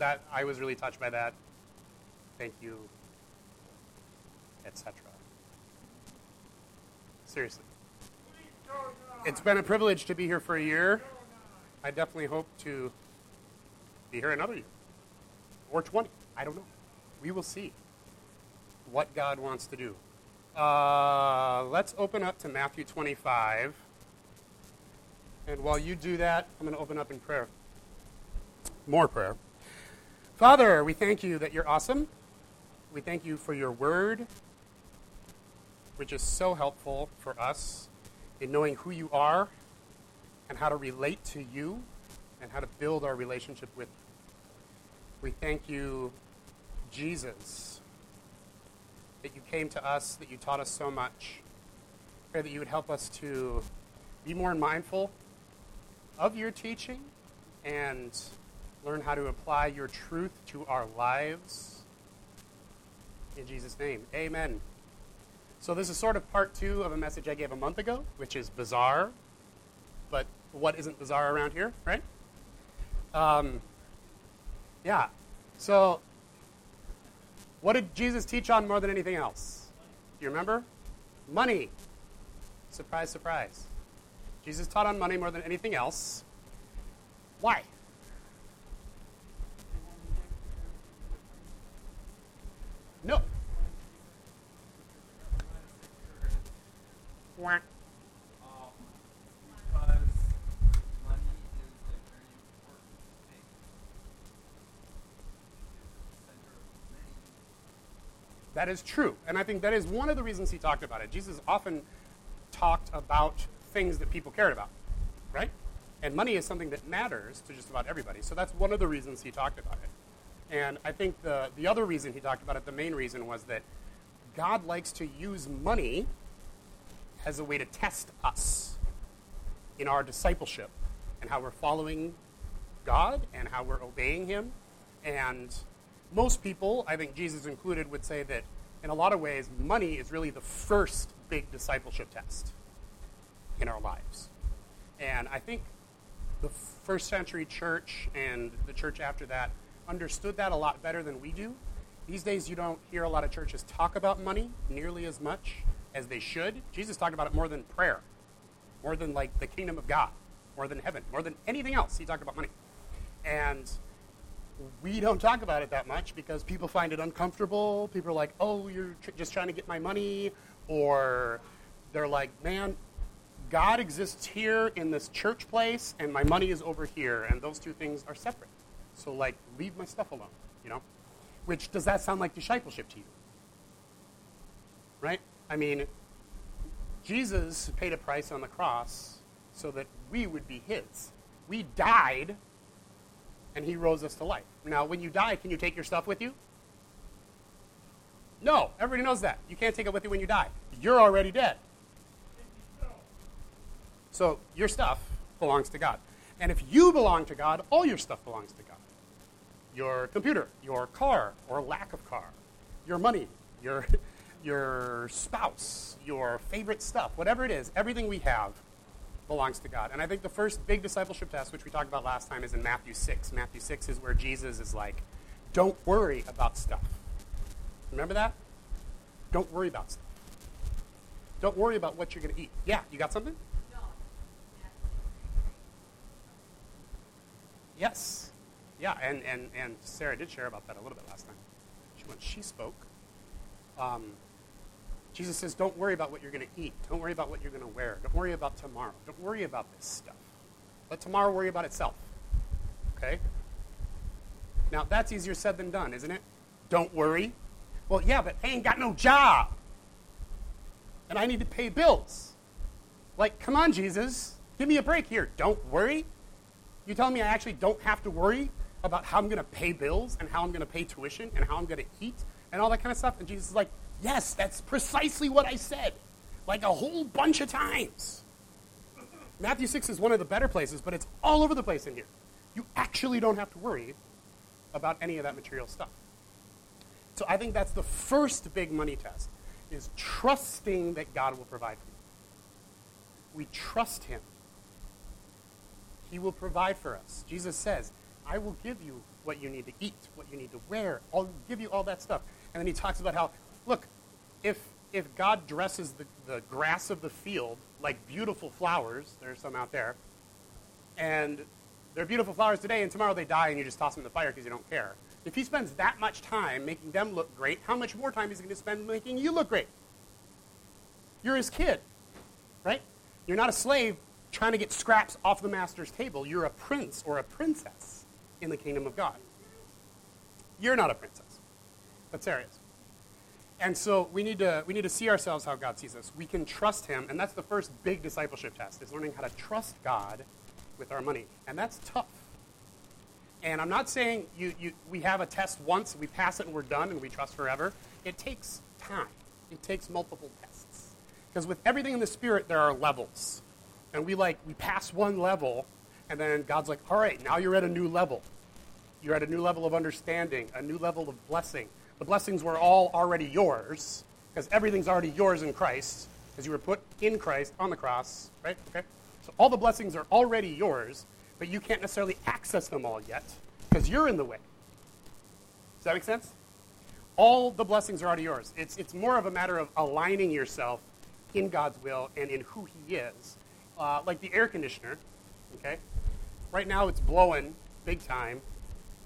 that I was really touched by that. Thank you, etc. Seriously. It's been a privilege to be here for a year. I definitely hope to be here another year or 20. I don't know. We will see what God wants to do. Uh, let's open up to Matthew 25. And while you do that, I'm going to open up in prayer. More prayer. Father, we thank you that you're awesome. We thank you for your word, which is so helpful for us in knowing who you are and how to relate to you and how to build our relationship with you. We thank you, Jesus, that you came to us, that you taught us so much. Pray that you would help us to be more mindful of your teaching and learn how to apply your truth to our lives. In Jesus' name, amen. So, this is sort of part two of a message I gave a month ago, which is bizarre. But what isn't bizarre around here, right? Um, yeah. So, what did Jesus teach on more than anything else? Do you remember? Money. Surprise, surprise. Jesus taught on money more than anything else. Why? No. Whack. That is true. And I think that is one of the reasons he talked about it. Jesus often talked about things that people cared about, right? And money is something that matters to just about everybody. So that's one of the reasons he talked about it. And I think the, the other reason he talked about it, the main reason, was that God likes to use money as a way to test us in our discipleship and how we're following God and how we're obeying Him. And most people, I think Jesus included, would say that in a lot of ways, money is really the first big discipleship test in our lives. And I think the first century church and the church after that understood that a lot better than we do. These days, you don't hear a lot of churches talk about money nearly as much as they should. Jesus talked about it more than prayer, more than like the kingdom of God, more than heaven, more than anything else. He talked about money. And we don't talk about it that much because people find it uncomfortable. People are like, oh, you're tr- just trying to get my money. Or they're like, man, God exists here in this church place and my money is over here. And those two things are separate. So, like, leave my stuff alone, you know? Which, does that sound like discipleship to you? Right? I mean, Jesus paid a price on the cross so that we would be his. We died and he rose us to life. Now, when you die, can you take your stuff with you? No, everybody knows that. You can't take it with you when you die. You're already dead. So your stuff belongs to God. And if you belong to God, all your stuff belongs to God. Your computer, your car or lack of car, your money, your, your spouse, your favorite stuff, whatever it is, everything we have belongs to God. And I think the first big discipleship test, which we talked about last time, is in Matthew 6. Matthew 6 is where Jesus is like, don't worry about stuff. Remember that? Don't worry about stuff. Don't worry about what you're going to eat. Yeah, you got something? Yes. Yeah, and, and, and Sarah did share about that a little bit last time. She, when she spoke, um, Jesus says, don't worry about what you're going to eat. Don't worry about what you're going to wear. Don't worry about tomorrow. Don't worry about this stuff. Let tomorrow worry about itself. Okay? Now, that's easier said than done, isn't it? Don't worry. Well, yeah, but I ain't got no job. And I need to pay bills. Like, come on, Jesus. Give me a break here. Don't worry. You telling me I actually don't have to worry about how I'm going to pay bills and how I'm going to pay tuition and how I'm going to eat and all that kind of stuff? And Jesus is like, Yes, that's precisely what I said, like a whole bunch of times. Matthew 6 is one of the better places, but it's all over the place in here. You actually don't have to worry about any of that material stuff. So I think that's the first big money test is trusting that God will provide for you. We trust him. He will provide for us. Jesus says, I will give you what you need to eat, what you need to wear. I'll give you all that stuff. And then he talks about how, look, if, if God dresses the, the grass of the field like beautiful flowers, there's some out there, and they're beautiful flowers today, and tomorrow they die, and you just toss them in the fire because you don't care. If he spends that much time making them look great, how much more time is he going to spend making you look great? You're his kid, right? You're not a slave trying to get scraps off the master's table. You're a prince or a princess in the kingdom of God. You're not a princess, but Sarah is. And so we need to we need to see ourselves how God sees us. We can trust Him, and that's the first big discipleship test: is learning how to trust God with our money, and that's tough. And I'm not saying you, you we have a test once, we pass it, and we're done, and we trust forever. It takes time. It takes multiple tests, because with everything in the spirit, there are levels, and we like we pass one level, and then God's like, all right, now you're at a new level. You're at a new level of understanding, a new level of blessing the blessings were all already yours, because everything's already yours in Christ, because you were put in Christ on the cross, right? Okay? So all the blessings are already yours, but you can't necessarily access them all yet, because you're in the way. Does that make sense? All the blessings are already yours. It's, it's more of a matter of aligning yourself in God's will and in who He is. Uh, like the air conditioner, okay? Right now it's blowing big time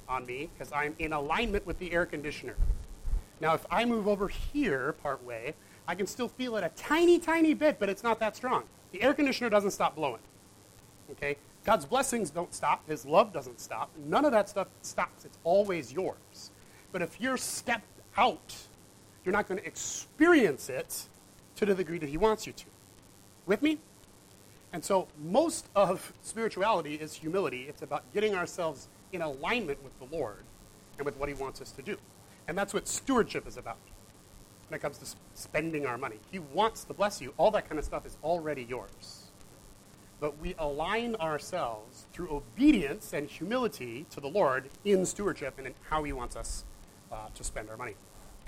on me because I'm in alignment with the air conditioner. Now, if I move over here part way, I can still feel it a tiny, tiny bit, but it's not that strong. The air conditioner doesn't stop blowing. Okay? God's blessings don't stop. His love doesn't stop. None of that stuff stops. It's always yours. But if you're stepped out, you're not going to experience it to the degree that He wants you to. With me? And so most of spirituality is humility. It's about getting ourselves in alignment with the Lord and with what He wants us to do. And that's what stewardship is about when it comes to spending our money. He wants to bless you. All that kind of stuff is already yours. But we align ourselves through obedience and humility to the Lord in stewardship and in how He wants us uh, to spend our money.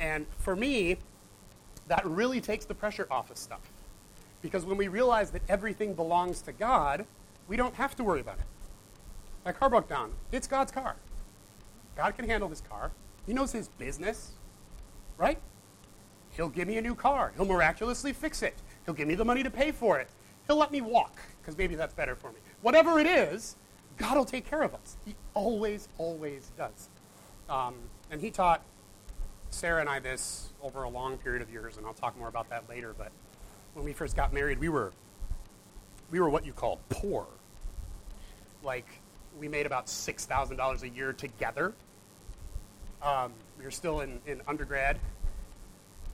And for me, that really takes the pressure off of stuff. Because when we realize that everything belongs to God, we don't have to worry about it. My car broke down. It's God's car. God can handle his car. He knows his business, right? He'll give me a new car. He'll miraculously fix it. He'll give me the money to pay for it. He'll let me walk, because maybe that's better for me. Whatever it is, God will take care of us. He always, always does. Um, and he taught Sarah and I this over a long period of years, and I'll talk more about that later. But when we first got married, we were we were what you call poor. Like we made about six thousand dollars a year together um, we were still in, in undergrad,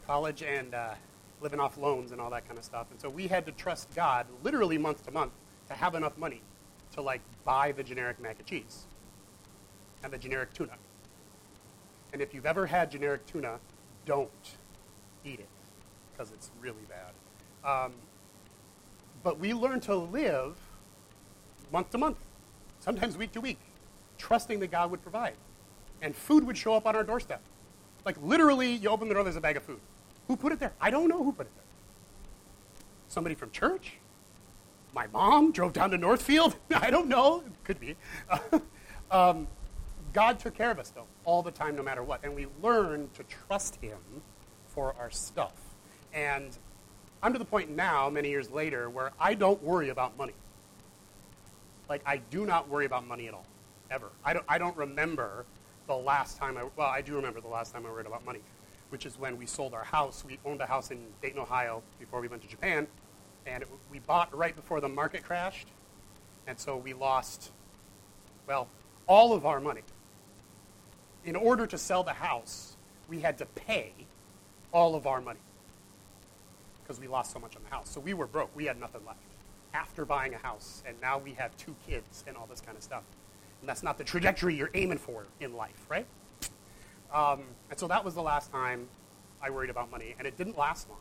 college, and uh, living off loans and all that kind of stuff. And so we had to trust God, literally month to month, to have enough money to like buy the generic mac and cheese and the generic tuna. And if you've ever had generic tuna, don't eat it because it's really bad. Um, but we learned to live month to month, sometimes week to week, trusting that God would provide and food would show up on our doorstep. Like literally, you open the door, there's a bag of food. Who put it there? I don't know who put it there. Somebody from church? My mom drove down to Northfield? I don't know. It could be. um, God took care of us, though, all the time, no matter what. And we learned to trust Him for our stuff. And I'm to the point now, many years later, where I don't worry about money. Like, I do not worry about money at all, ever. I don't, I don't remember the last time I, well, I do remember the last time I worried about money, which is when we sold our house. We owned a house in Dayton, Ohio before we went to Japan, and it, we bought right before the market crashed, and so we lost, well, all of our money. In order to sell the house, we had to pay all of our money because we lost so much on the house. So we were broke. We had nothing left after buying a house, and now we have two kids and all this kind of stuff. And that's not the trajectory you're aiming for in life, right? Um, and so that was the last time I worried about money, and it didn't last long.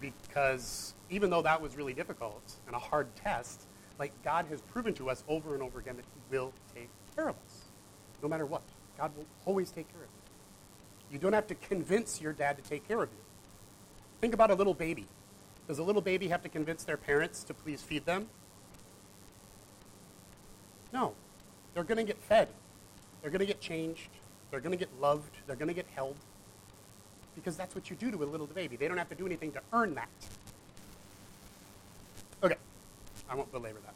Because even though that was really difficult and a hard test, like God has proven to us over and over again that He will take care of us, no matter what. God will always take care of you. You don't have to convince your dad to take care of you. Think about a little baby. Does a little baby have to convince their parents to please feed them? No. They're going to get fed. They're going to get changed. They're going to get loved. They're going to get held. Because that's what you do to a little baby. They don't have to do anything to earn that. Okay, I won't belabor that.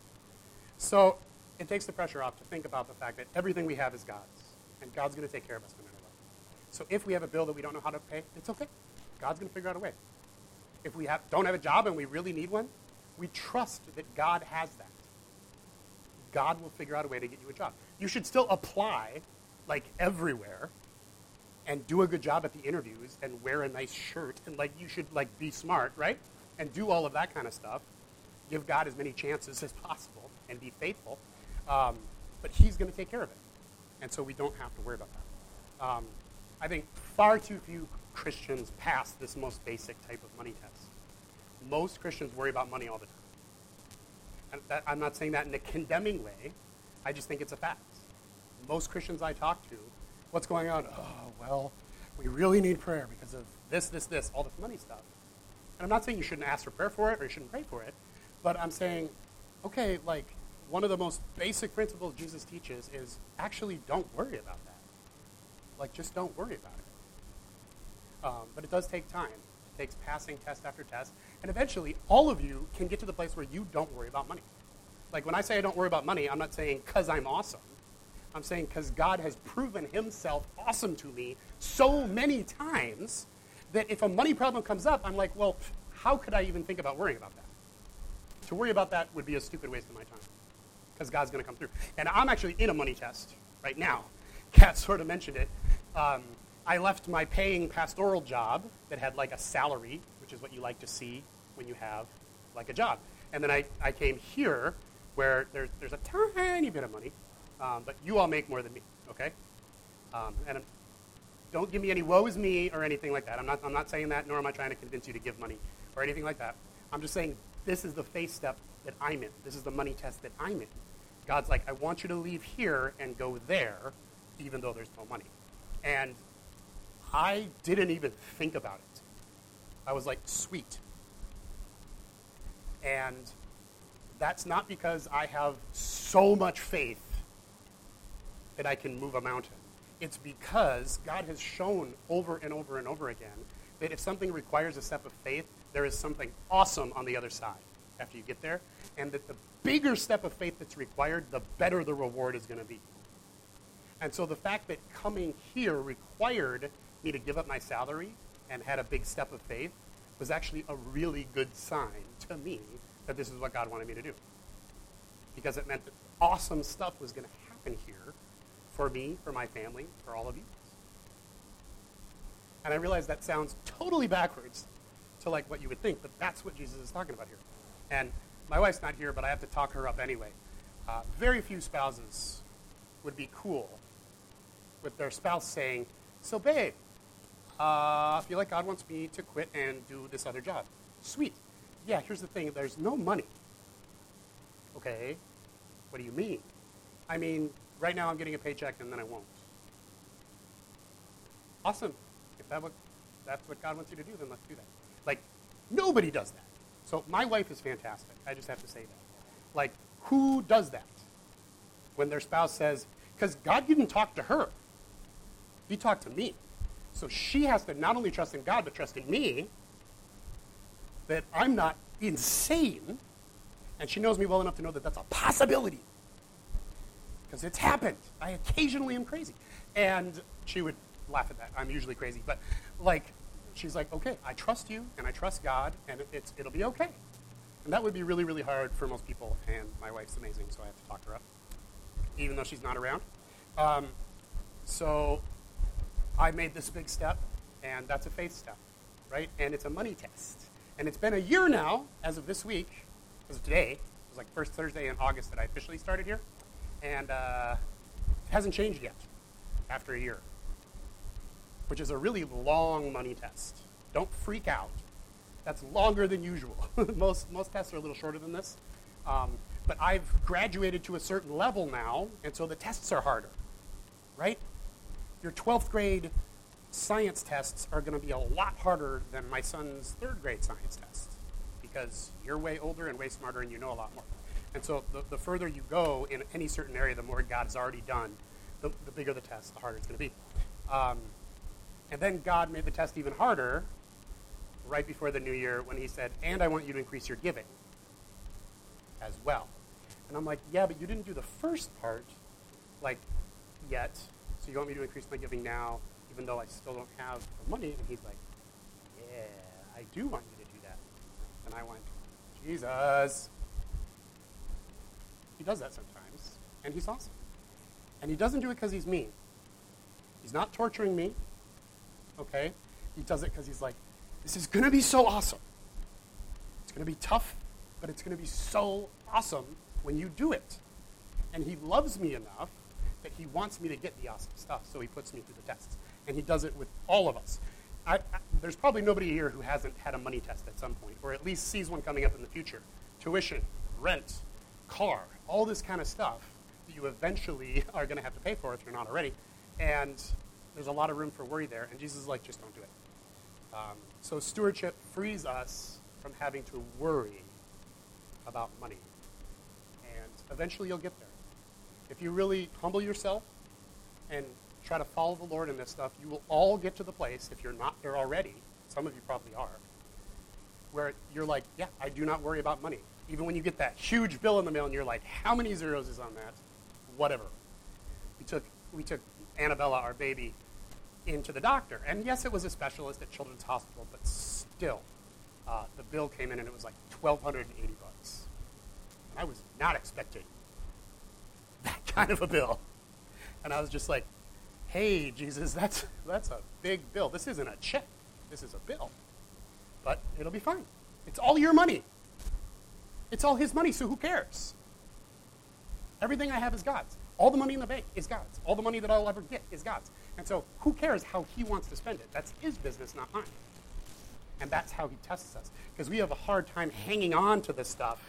So it takes the pressure off to think about the fact that everything we have is God's, and God's going to take care of us no matter what. So if we have a bill that we don't know how to pay, it's okay. God's going to figure out a way. If we have, don't have a job and we really need one, we trust that God has that. God will figure out a way to get you a job. You should still apply, like everywhere, and do a good job at the interviews and wear a nice shirt and like you should like be smart, right? And do all of that kind of stuff. Give God as many chances as possible and be faithful. Um, but He's going to take care of it, and so we don't have to worry about that. Um, I think far too few Christians pass this most basic type of money test. Most Christians worry about money all the time. That, I'm not saying that in a condemning way. I just think it's a fact. Most Christians I talk to, what's going on? Oh, well, we really need prayer because of this, this, this, all this money stuff. And I'm not saying you shouldn't ask for prayer for it or you shouldn't pray for it, but I'm saying, okay, like, one of the most basic principles Jesus teaches is actually don't worry about that. Like, just don't worry about it. Um, but it does take time. It takes passing test after test. And eventually, all of you can get to the place where you don't worry about money. Like, when I say I don't worry about money, I'm not saying because I'm awesome. I'm saying because God has proven himself awesome to me so many times that if a money problem comes up, I'm like, well, how could I even think about worrying about that? To worry about that would be a stupid waste of my time because God's going to come through. And I'm actually in a money test right now. Kat sort of mentioned it. Um, I left my paying pastoral job that had like a salary, which is what you like to see when you have like a job. And then I, I came here where there's, there's a tiny bit of money, um, but you all make more than me, okay? Um, and I'm, don't give me any woe is me or anything like that. I'm not, I'm not saying that, nor am I trying to convince you to give money or anything like that. I'm just saying this is the faith step that I'm in. This is the money test that I'm in. God's like, I want you to leave here and go there, even though there's no money. And I didn't even think about it. I was like, sweet. And that's not because I have so much faith that I can move a mountain. It's because God has shown over and over and over again that if something requires a step of faith, there is something awesome on the other side after you get there. And that the bigger step of faith that's required, the better the reward is going to be. And so the fact that coming here required me to give up my salary and had a big step of faith was actually a really good sign to me that this is what God wanted me to do. Because it meant that awesome stuff was going to happen here for me, for my family, for all of you. And I realize that sounds totally backwards to like what you would think, but that's what Jesus is talking about here. And my wife's not here, but I have to talk her up anyway. Uh, very few spouses would be cool with their spouse saying, "So, babe, uh, I feel like God wants me to quit and do this other job." Sweet. Yeah. Here's the thing: there's no money. Okay. What do you mean? I mean, right now I'm getting a paycheck and then I won't. Awesome. If that what, that's what God wants you to do, then let's do that. Like, nobody does that. So my wife is fantastic. I just have to say that. Like, who does that? When their spouse says, because God didn't talk to her, He talked to me. So she has to not only trust in God, but trust in me that I'm not insane. And she knows me well enough to know that that's a possibility. Because it's happened. I occasionally am crazy. And she would laugh at that. I'm usually crazy. But, like, she's like, okay, I trust you and I trust God and it's, it'll be okay. And that would be really, really hard for most people. And my wife's amazing, so I have to talk her up, even though she's not around. Um, so I made this big step, and that's a faith step, right? And it's a money test. And it's been a year now, as of this week, as of today. It was like first Thursday in August that I officially started here. And uh, it hasn't changed yet after a year which is a really long money test. Don't freak out. That's longer than usual. most, most tests are a little shorter than this. Um, but I've graduated to a certain level now, and so the tests are harder, right? Your 12th grade science tests are going to be a lot harder than my son's third grade science tests because you're way older and way smarter and you know a lot more. And so the, the further you go in any certain area, the more God has already done the, the bigger the test, the harder it's going to be. Um, and then God made the test even harder right before the new year when he said, and I want you to increase your giving as well. And I'm like, yeah, but you didn't do the first part, like, yet. You want me to increase my giving now, even though I still don't have the money? And he's like, yeah, I do want you to do that. And I went, Jesus. He does that sometimes, and he's awesome. And he doesn't do it because he's mean. He's not torturing me, okay? He does it because he's like, this is going to be so awesome. It's going to be tough, but it's going to be so awesome when you do it. And he loves me enough that he wants me to get the awesome stuff, so he puts me through the tests. And he does it with all of us. I, I, there's probably nobody here who hasn't had a money test at some point, or at least sees one coming up in the future. Tuition, rent, car, all this kind of stuff that you eventually are going to have to pay for if you're not already. And there's a lot of room for worry there. And Jesus is like, just don't do it. Um, so stewardship frees us from having to worry about money. And eventually you'll get there. If you really humble yourself and try to follow the Lord in this stuff, you will all get to the place, if you're not there already, some of you probably are, where you're like, yeah, I do not worry about money. Even when you get that huge bill in the mail and you're like, how many zeros is on that? Whatever. We took, we took Annabella, our baby, into the doctor. And yes, it was a specialist at Children's Hospital, but still, uh, the bill came in and it was like 1280 bucks. And I was not expecting that kind of a bill. And I was just like, hey, Jesus, that's, that's a big bill. This isn't a check, this is a bill. But it'll be fine. It's all your money. It's all his money, so who cares? Everything I have is God's. All the money in the bank is God's. All the money that I'll ever get is God's. And so who cares how he wants to spend it? That's his business, not mine. And that's how he tests us. Because we have a hard time hanging on to this stuff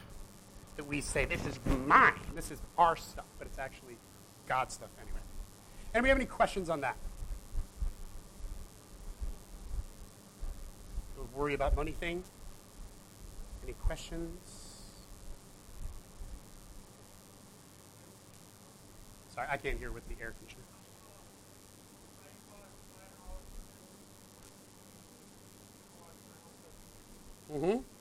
that we say, this is mine, this is our stuff, but it's actually God's stuff anyway. Anybody have any questions on that? The worry about money thing? Any questions? Sorry, I can't hear with the air conditioner. Mm-hmm.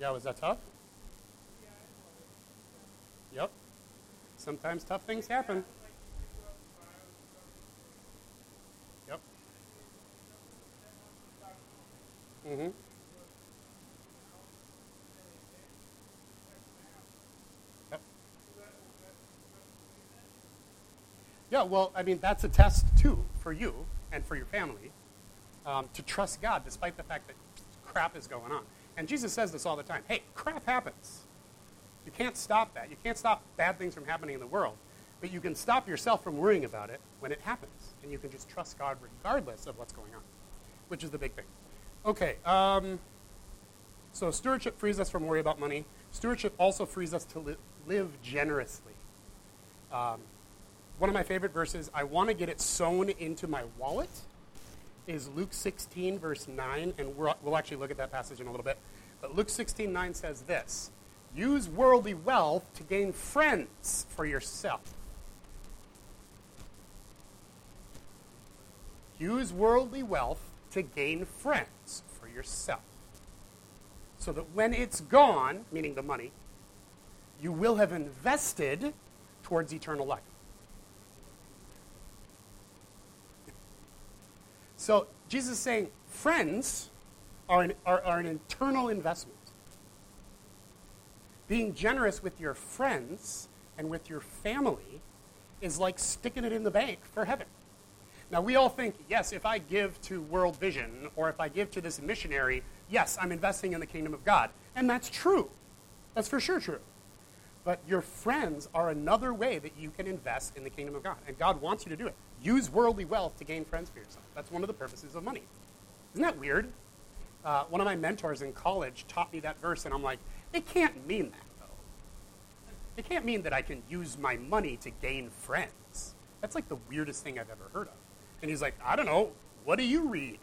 Yeah, was that tough? Yep. Sometimes tough things happen. Yep. Mm-hmm. Yeah, well, I mean, that's a test too for you and for your family um, to trust God despite the fact that crap is going on. And Jesus says this all the time hey, crap happens. You can't stop that. You can't stop bad things from happening in the world. But you can stop yourself from worrying about it when it happens. And you can just trust God regardless of what's going on, which is the big thing. Okay, um, so stewardship frees us from worry about money. Stewardship also frees us to li- live generously. Um, one of my favorite verses, I want to get it sewn into my wallet is Luke 16, verse 9, and we will actually look at that passage in a little bit. But Luke 16, 9 says this Use worldly wealth to gain friends for yourself. Use worldly wealth to gain friends for yourself. So that when it's gone, meaning the money, you will have invested towards eternal life. So Jesus is saying friends are an, are, are an internal investment. Being generous with your friends and with your family is like sticking it in the bank for heaven. Now, we all think, yes, if I give to World Vision or if I give to this missionary, yes, I'm investing in the kingdom of God. And that's true. That's for sure true. But your friends are another way that you can invest in the kingdom of God. And God wants you to do it. Use worldly wealth to gain friends for yourself. That's one of the purposes of money. Isn't that weird? Uh, one of my mentors in college taught me that verse, and I'm like, it can't mean that, though. It can't mean that I can use my money to gain friends. That's like the weirdest thing I've ever heard of. And he's like, I don't know. What do you read?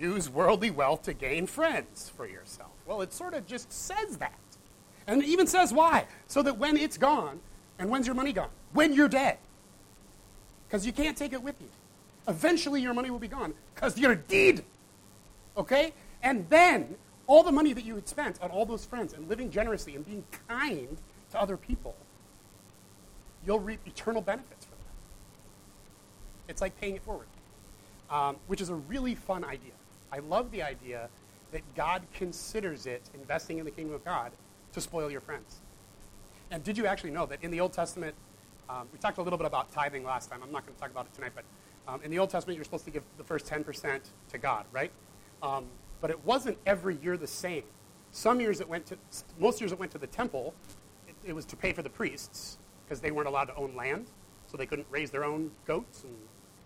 use worldly wealth to gain friends for yourself. Well, it sort of just says that. And it even says why. So that when it's gone, and when's your money gone? When you're dead. Because you can't take it with you. Eventually, your money will be gone because you're dead. Okay? And then, all the money that you had spent on all those friends and living generously and being kind to other people, you'll reap eternal benefits from that. It's like paying it forward, um, which is a really fun idea. I love the idea that God considers it investing in the kingdom of God to spoil your friends. And did you actually know that in the Old Testament, um, we talked a little bit about tithing last time. I'm not going to talk about it tonight, but um, in the Old Testament, you're supposed to give the first 10% to God, right? Um, but it wasn't every year the same. Some years it went to, most years it went to the temple. It, it was to pay for the priests because they weren't allowed to own land, so they couldn't raise their own goats and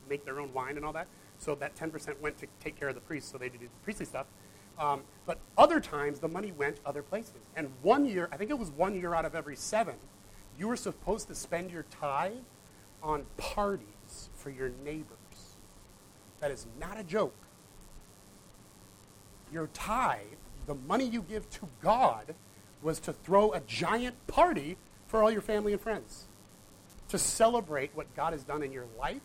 make their own wine and all that. So that 10% went to take care of the priests, so they did the priestly stuff. Um, but other times, the money went other places. And one year, I think it was one year out of every seven, you were supposed to spend your tithe on parties for your neighbors. That is not a joke. Your tithe, the money you give to God, was to throw a giant party for all your family and friends. To celebrate what God has done in your life,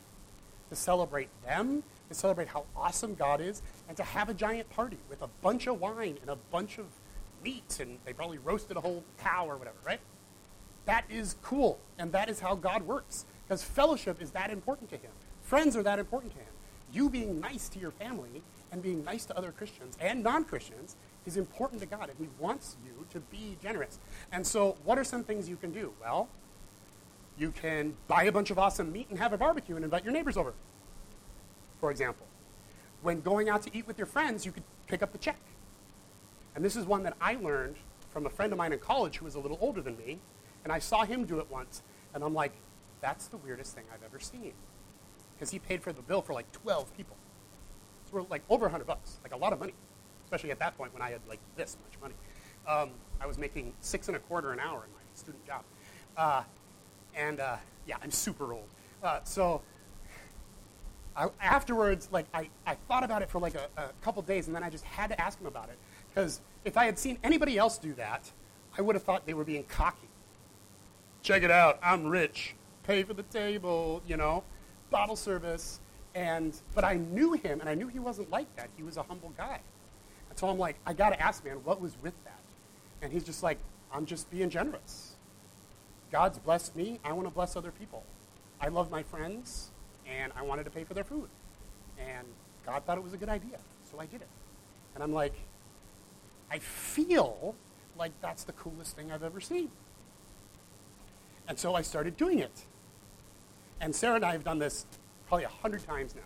to celebrate them, to celebrate how awesome God is, and to have a giant party with a bunch of wine and a bunch of meat, and they probably roasted a whole cow or whatever, right? That is cool, and that is how God works. Because fellowship is that important to Him. Friends are that important to Him. You being nice to your family and being nice to other Christians and non Christians is important to God, and He wants you to be generous. And so, what are some things you can do? Well, you can buy a bunch of awesome meat and have a barbecue and invite your neighbors over, for example. When going out to eat with your friends, you could pick up the check. And this is one that I learned from a friend of mine in college who was a little older than me, and I saw him do it once, and I'm like, that's the weirdest thing I've ever seen. Because he paid for the bill for like 12 people. So we're like over 100 bucks, like a lot of money, especially at that point when I had like this much money. Um, I was making six and a quarter an hour in my student job. Uh, and uh, yeah, I'm super old. Uh, so I, afterwards, like I, I thought about it for like a, a couple days, and then I just had to ask him about it because if I had seen anybody else do that, I would have thought they were being cocky. Check it out, I'm rich. Pay for the table, you know, bottle service. And but I knew him, and I knew he wasn't like that. He was a humble guy. And so I'm like, I got to ask, man, what was with that? And he's just like, I'm just being generous. God's blessed me. I want to bless other people. I love my friends, and I wanted to pay for their food. And God thought it was a good idea, so I did it. And I'm like, I feel like that's the coolest thing I've ever seen. And so I started doing it. And Sarah and I have done this probably a hundred times now.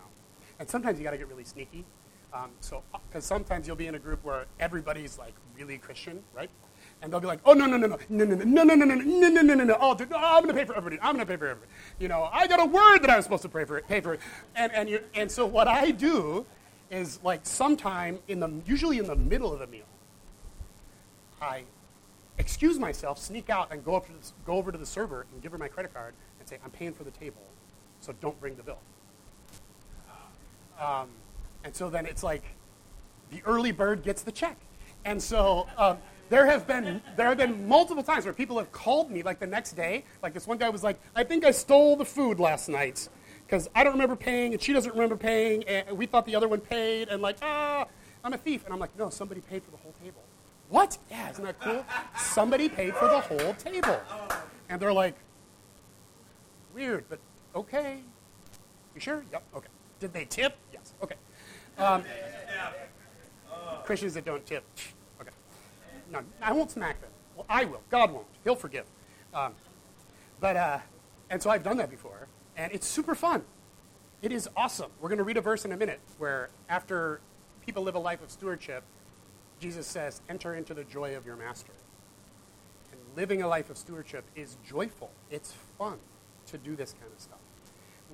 And sometimes you got to get really sneaky. Um, so, because sometimes you'll be in a group where everybody's like really Christian, right? And they'll be like, oh no no no no no no no no no no no no no no no oh no, I'm gonna pay for everybody. I'm gonna pay for everybody. You know, I got a word that I was supposed to pay for it, pay for it. And and you and so what I do is like sometime in the usually in the middle of the meal, I excuse myself, sneak out, and go up to the, go over to the server and give her my credit card and say, I'm paying for the table, so don't bring the bill. Um, and so then it's like the early bird gets the check. And so um, there have been there have been multiple times where people have called me like the next day. Like this one guy was like, I think I stole the food last night because I don't remember paying and she doesn't remember paying and we thought the other one paid and like ah I'm a thief and I'm like no somebody paid for the whole table. What? Yeah, isn't that cool? Somebody paid for the whole table. And they're like, weird, but okay. You sure? Yep, okay. Did they tip? Yes, okay. Um, Christians that don't tip, okay. No, I won't smack them. Well, I will. God won't. He'll forgive. Um, but, uh, and so I've done that before, and it's super fun. It is awesome. We're going to read a verse in a minute where after people live a life of stewardship, Jesus says, enter into the joy of your master. And living a life of stewardship is joyful. It's fun to do this kind of stuff.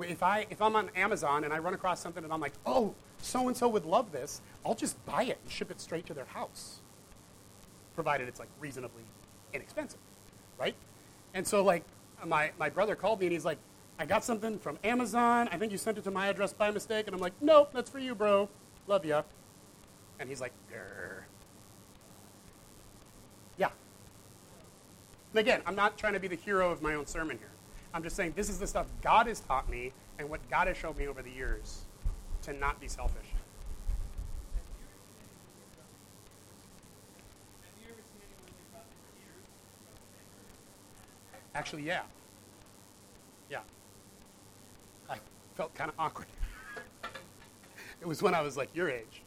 If, I, if I'm on Amazon and I run across something and I'm like, oh, so and so would love this, I'll just buy it and ship it straight to their house, provided it's like reasonably inexpensive, right? And so, like, my, my brother called me and he's like, I got something from Amazon. I think you sent it to my address by mistake. And I'm like, nope, that's for you, bro. Love ya. And he's like, Grr. And again, I'm not trying to be the hero of my own sermon here. I'm just saying this is the stuff God has taught me and what God has shown me over the years to not be selfish. Actually, yeah. Yeah. I felt kind of awkward. it was when I was like your age.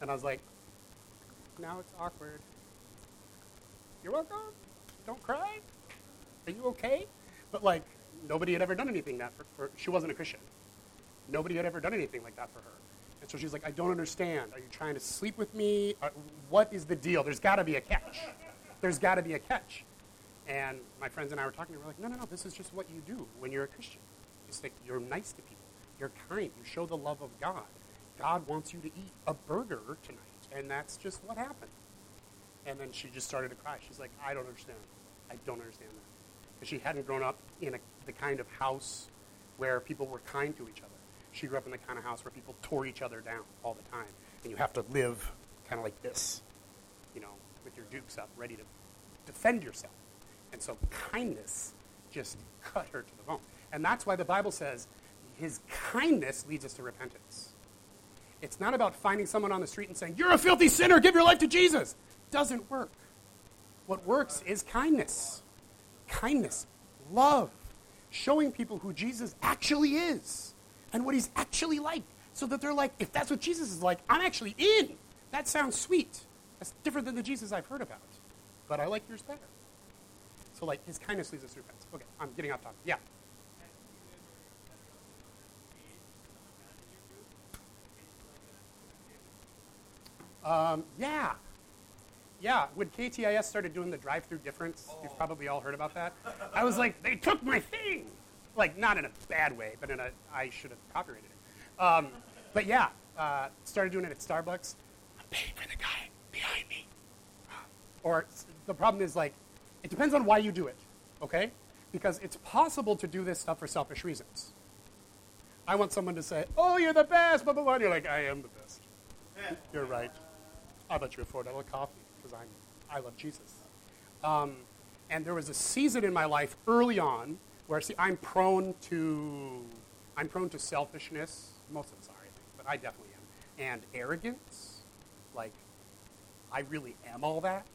And I was like, now it's awkward. You're welcome. Don't cry. Are you okay? But like, nobody had ever done anything that for, for she wasn't a Christian. Nobody had ever done anything like that for her. And so she's like, I don't understand. Are you trying to sleep with me? Uh, what is the deal? There's got to be a catch. There's got to be a catch. And my friends and I were talking, and we're like, no, no, no, this is just what you do when you're a Christian. Just like you're nice to people. You're kind. You show the love of God. God wants you to eat a burger tonight. And that's just what happened. And then she just started to cry. She's like, I don't understand. I don't understand that. Because she hadn't grown up in a, the kind of house where people were kind to each other. She grew up in the kind of house where people tore each other down all the time. And you have to live kind of like this, you know, with your dukes up, ready to defend yourself. And so kindness just cut her to the bone. And that's why the Bible says his kindness leads us to repentance. It's not about finding someone on the street and saying, You're a filthy sinner, give your life to Jesus. Doesn't work. What works is kindness. Kindness, love, showing people who Jesus actually is and what he's actually like so that they're like, if that's what Jesus is like, I'm actually in. That sounds sweet. That's different than the Jesus I've heard about. But I like yours better. So, like, his kindness leads us to repentance. Okay, I'm getting off topic. Yeah. Um, yeah. Yeah, when KTIS started doing the drive through difference, you've probably all heard about that. I was like, they took my thing. Like, not in a bad way, but in a, I should have copyrighted it. Um, but yeah, uh, started doing it at Starbucks. I'm paying for the guy behind me. Or the problem is, like, it depends on why you do it, okay? Because it's possible to do this stuff for selfish reasons. I want someone to say, oh, you're the best, blah, blah, blah. And you're like, I am the best. You're right. I'll bet you a $4 coffee because I'm, I love Jesus. Um, and there was a season in my life early on where, see, I'm prone to, I'm prone to selfishness. Most of us are, I think, but I definitely am. And arrogance. Like, I really am all that.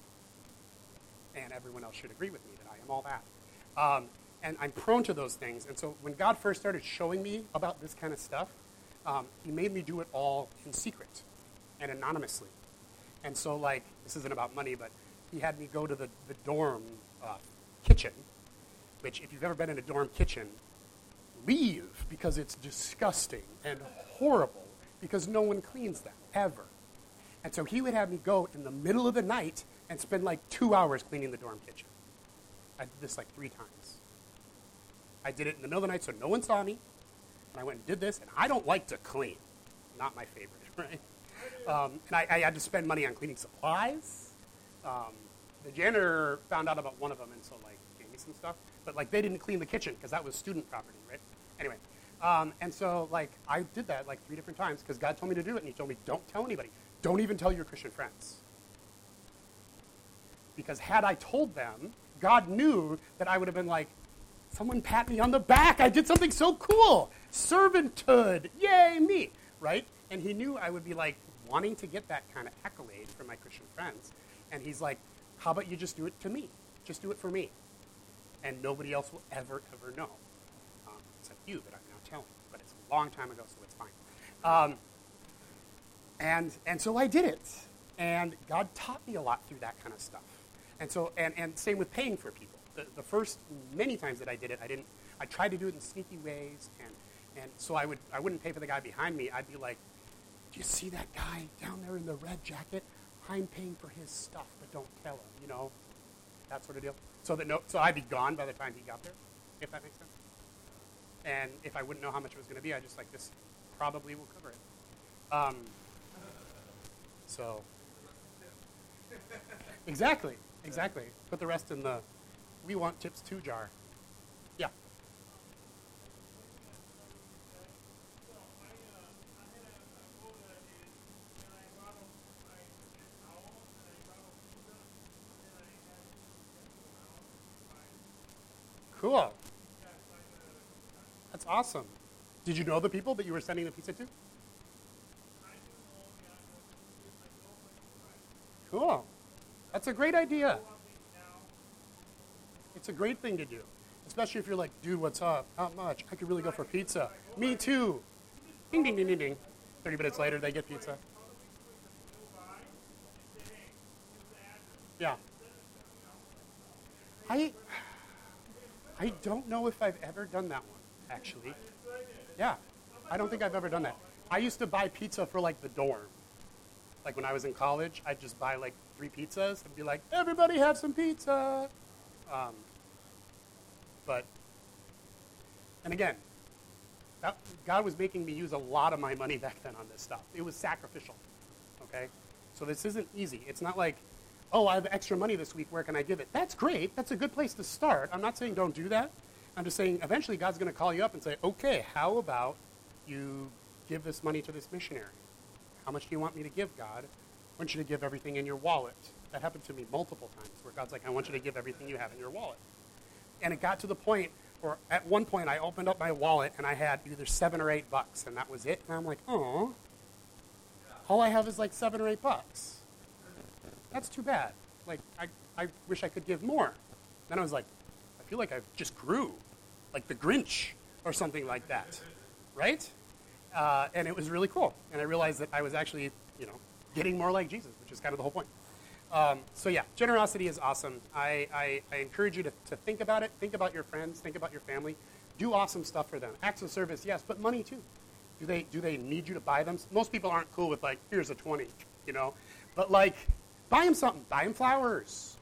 And everyone else should agree with me that I am all that. Um, and I'm prone to those things. And so when God first started showing me about this kind of stuff, um, He made me do it all in secret and anonymously. And so, like, this isn't about money, but he had me go to the, the dorm uh, kitchen, which, if you've ever been in a dorm kitchen, leave because it's disgusting and horrible because no one cleans them, ever. And so he would have me go in the middle of the night and spend like two hours cleaning the dorm kitchen. I did this like three times. I did it in the middle of the night so no one saw me. And I went and did this, and I don't like to clean. Not my favorite, right? Um, and I, I, had to spend money on cleaning supplies. Um, the janitor found out about one of them, and so like gave me some stuff. But like they didn't clean the kitchen because that was student property, right? Anyway, um, and so like I did that like three different times because God told me to do it, and He told me don't tell anybody, don't even tell your Christian friends. Because had I told them, God knew that I would have been like, someone pat me on the back. I did something so cool. Servanthood. Yay, me. Right? And he knew I would be like, wanting to get that kind of accolade from my Christian friends. And he's like, how about you just do it to me? Just do it for me. And nobody else will ever, ever know. Um, except you that I'm now telling. But it's a long time ago, so it's fine. Um, and, and so I did it. And God taught me a lot through that kind of stuff. And so, and, and same with paying for people. The, the first many times that I did it, I didn't, I tried to do it in sneaky ways. And, and so I, would, I wouldn't pay for the guy behind me. I'd be like, you see that guy down there in the red jacket? I'm paying for his stuff, but don't tell him, you know? That sort of deal. So that no, so I'd be gone by the time he got there, if that makes sense. And if I wouldn't know how much it was going to be, I just like this probably will cover it. Um, so exactly, exactly. Put the rest in the we want tips too jar. Cool. That's awesome. Did you know the people that you were sending the pizza to? Cool. That's a great idea. It's a great thing to do, especially if you're like, dude, what's up? Not much. I could really go for pizza. Me too. Ding, ding, ding, ding, ding. 30 minutes later, they get pizza. Yeah. I, I don't know if I've ever done that one, actually. Yeah. I don't think I've ever done that. I used to buy pizza for like the dorm. Like when I was in college, I'd just buy like three pizzas and be like, everybody have some pizza. Um, but, and again, that, God was making me use a lot of my money back then on this stuff. It was sacrificial. Okay? So this isn't easy. It's not like, oh, I have extra money this week. Where can I give it? That's great. That's a good place to start. I'm not saying don't do that. I'm just saying eventually God's going to call you up and say, okay, how about you give this money to this missionary? How much do you want me to give, God? I want you to give everything in your wallet. That happened to me multiple times where God's like, I want you to give everything you have in your wallet. And it got to the point where at one point I opened up my wallet and I had either seven or eight bucks, and that was it. And I'm like, oh, all I have is like seven or eight bucks. That's too bad. Like, I, I wish I could give more. Then I was like, I feel like I just grew, like the Grinch or something like that, right? Uh, and it was really cool. And I realized that I was actually, you know, getting more like Jesus, which is kind of the whole point. Um, so yeah, generosity is awesome. I, I, I encourage you to, to think about it. Think about your friends. Think about your family. Do awesome stuff for them. Acts of service, yes, but money too. Do they, do they need you to buy them? Most people aren't cool with like, here's a 20, you know? But like, buy them something. Buy them flowers.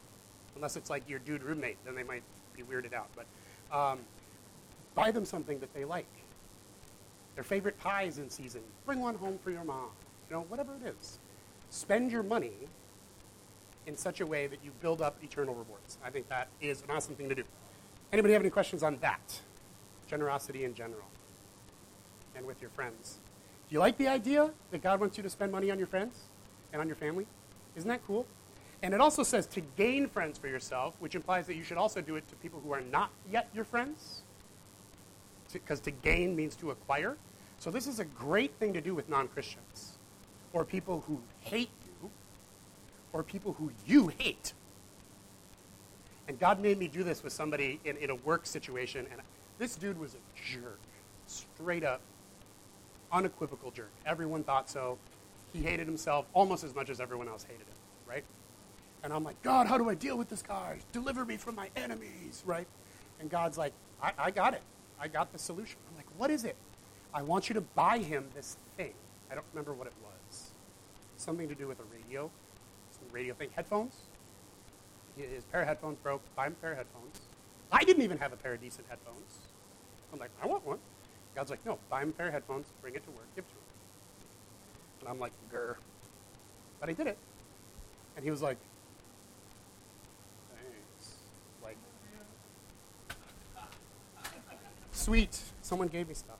Unless it's like your dude roommate, then they might be weirded out. But um, buy them something that they like their favorite pie is in season. Bring one home for your mom. You know, whatever it is. Spend your money in such a way that you build up eternal rewards. I think that is an awesome thing to do. Anybody have any questions on that? Generosity in general. And with your friends. Do you like the idea that God wants you to spend money on your friends and on your family? Isn't that cool? And it also says to gain friends for yourself, which implies that you should also do it to people who are not yet your friends because to, to gain means to acquire. So this is a great thing to do with non-Christians or people who hate you or people who you hate. And God made me do this with somebody in, in a work situation, and this dude was a jerk. Straight up, unequivocal jerk. Everyone thought so. He hated himself almost as much as everyone else hated him, right? And I'm like, God, how do I deal with this guy? Deliver me from my enemies, right? And God's like, I, I got it. I got the solution. I'm like, what is it? I want you to buy him this thing. I don't remember what it was. Something to do with a radio. Some radio thing. Headphones. His pair of headphones broke. Buy him a pair of headphones. I didn't even have a pair of decent headphones. I'm like, I want one. God's like, no, buy him a pair of headphones, bring it to work, give it to him. And I'm like, grr. But I did it. And he was like, thanks. Like, Sweet. Someone gave me stuff.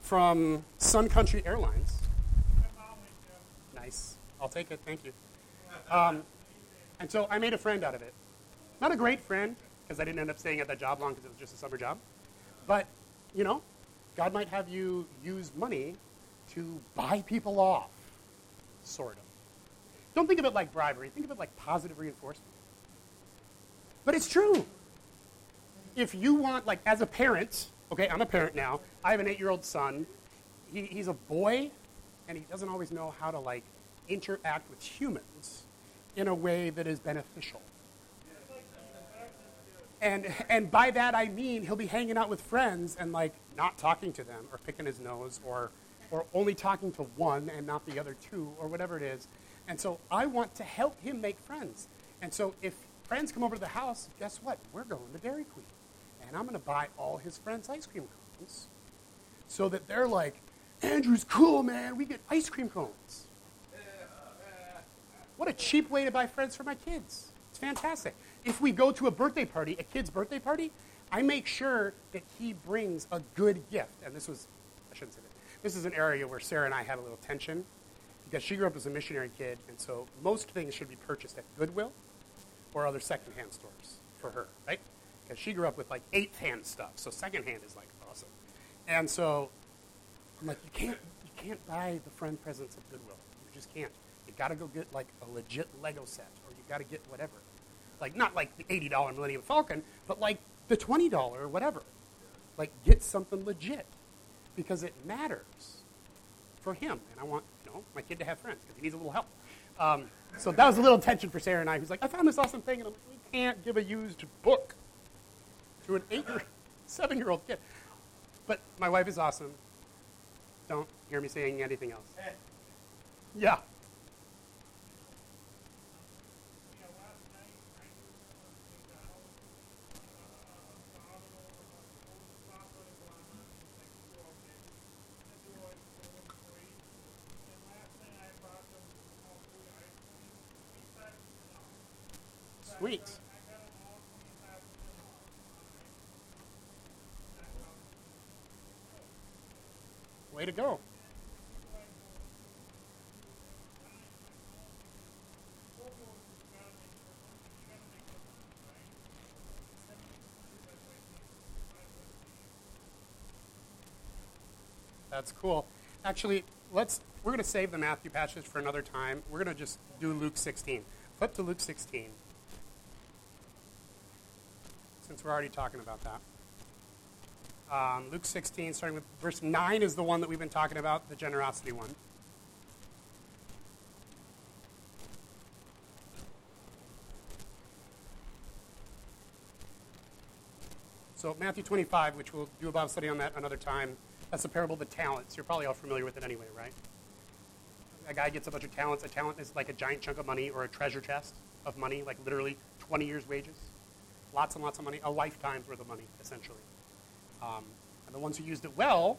From Sun Country Airlines. Nice. I'll take it. Thank you. Um, and so I made a friend out of it. Not a great friend, because I didn't end up staying at that job long because it was just a summer job. But, you know, God might have you use money to buy people off, sort of. Don't think of it like bribery. Think of it like positive reinforcement. But it's true if you want, like, as a parent, okay, I'm a parent now. I have an eight-year-old son. He, he's a boy, and he doesn't always know how to like interact with humans in a way that is beneficial. And and by that I mean he'll be hanging out with friends and like not talking to them or picking his nose or or only talking to one and not the other two or whatever it is. And so I want to help him make friends. And so if friends come over to the house, guess what? We're going to Dairy Queen and I'm going to buy all his friends ice cream cones so that they're like, Andrew's cool, man. We get ice cream cones. What a cheap way to buy friends for my kids. It's fantastic. If we go to a birthday party, a kid's birthday party, I make sure that he brings a good gift. And this was, I shouldn't say that. This is an area where Sarah and I had a little tension because she grew up as a missionary kid, and so most things should be purchased at Goodwill or other secondhand stores for her, right? because she grew up with like eighth hand stuff. So secondhand is like awesome. And so I'm like, you can't, you can't buy the friend presents at Goodwill. You just can't. You got to go get like a legit Lego set, or you got to get whatever. Like not like the eighty dollar Millennium Falcon, but like the twenty dollar or whatever. Like get something legit because it matters for him, and I want you know my kid to have friends because he needs a little help. Um, so that was a little tension for Sarah and I. Who's like, I found this awesome thing, and I'm like, we can't give a used book to an eight or seven year old kid. But my wife is awesome. Don't hear me saying anything else. Yeah. Sweet. Way to go. That's cool. Actually, let's we're going to save the Matthew passage for another time. We're going to just do Luke 16. Flip to Luke 16. Since we're already talking about that. Um, Luke 16, starting with verse 9, is the one that we've been talking about, the generosity one. So, Matthew 25, which we'll do a Bible study on that another time, that's the parable of the talents. You're probably all familiar with it anyway, right? A guy gets a bunch of talents. A talent is like a giant chunk of money or a treasure chest of money, like literally 20 years' wages. Lots and lots of money, a lifetime's worth of money, essentially. Um, and the ones who used it well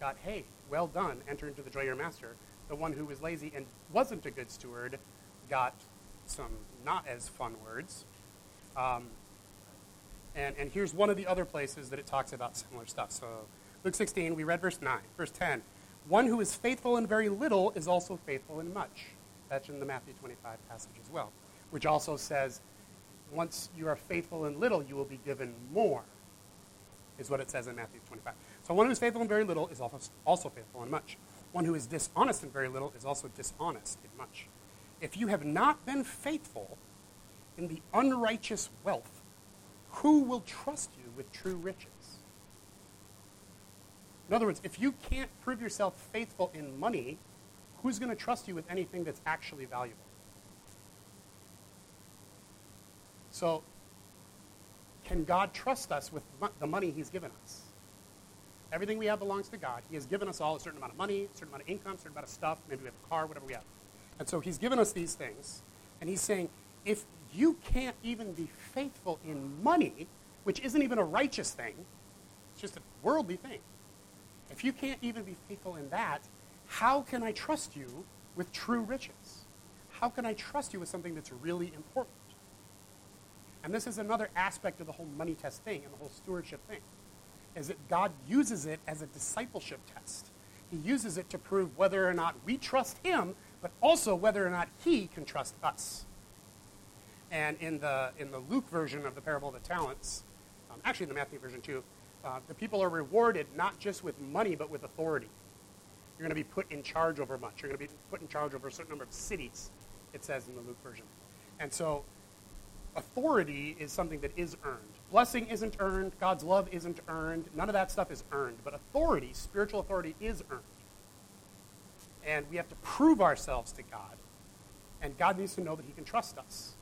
got, hey, well done, enter into the joy of your master. The one who was lazy and wasn't a good steward got some not as fun words. Um, and, and here's one of the other places that it talks about similar stuff. So, Luke 16, we read verse 9. Verse 10 One who is faithful in very little is also faithful in much. That's in the Matthew 25 passage as well, which also says, Once you are faithful in little, you will be given more is what it says in Matthew 25. So one who is faithful in very little is also faithful in much. One who is dishonest in very little is also dishonest in much. If you have not been faithful in the unrighteous wealth, who will trust you with true riches? In other words, if you can't prove yourself faithful in money, who's going to trust you with anything that's actually valuable? So can God trust us with the money He's given us? Everything we have belongs to God. He has given us all a certain amount of money, a certain amount of income, a certain amount of stuff. Maybe we have a car, whatever we have. And so He's given us these things. And He's saying, if you can't even be faithful in money, which isn't even a righteous thing, it's just a worldly thing. If you can't even be faithful in that, how can I trust you with true riches? How can I trust you with something that's really important? And this is another aspect of the whole money test thing and the whole stewardship thing, is that God uses it as a discipleship test. He uses it to prove whether or not we trust him, but also whether or not he can trust us. And in the, in the Luke version of the parable of the talents, um, actually in the Matthew version too, uh, the people are rewarded not just with money, but with authority. You're going to be put in charge over much. You're going to be put in charge over a certain number of cities, it says in the Luke version. And so authority is something that is earned. Blessing isn't earned. God's love isn't earned. None of that stuff is earned. But authority, spiritual authority, is earned. And we have to prove ourselves to God. And God needs to know that He can trust us.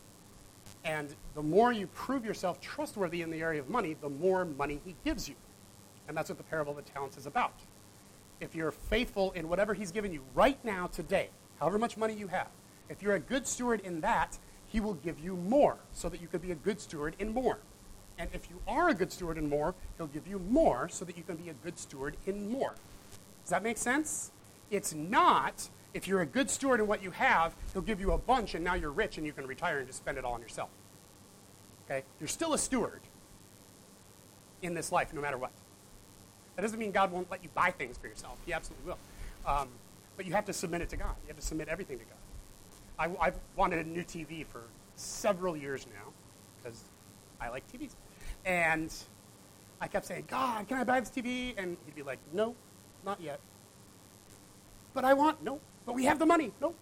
And the more you prove yourself trustworthy in the area of money, the more money He gives you. And that's what the parable of the talents is about. If you're faithful in whatever He's given you right now, today, however much money you have, if you're a good steward in that, he will give you more so that you could be a good steward in more. And if you are a good steward in more, he'll give you more so that you can be a good steward in more. Does that make sense? It's not if you're a good steward in what you have, he'll give you a bunch and now you're rich and you can retire and just spend it all on yourself. Okay? You're still a steward in this life no matter what. That doesn't mean God won't let you buy things for yourself. He absolutely will. Um, but you have to submit it to God. You have to submit everything to God. I, have wanted a new TV for several years now because I like TVs. And I kept saying, God, can I buy this TV? And he'd be like, no, not yet. But I want, no, but we have the money, no.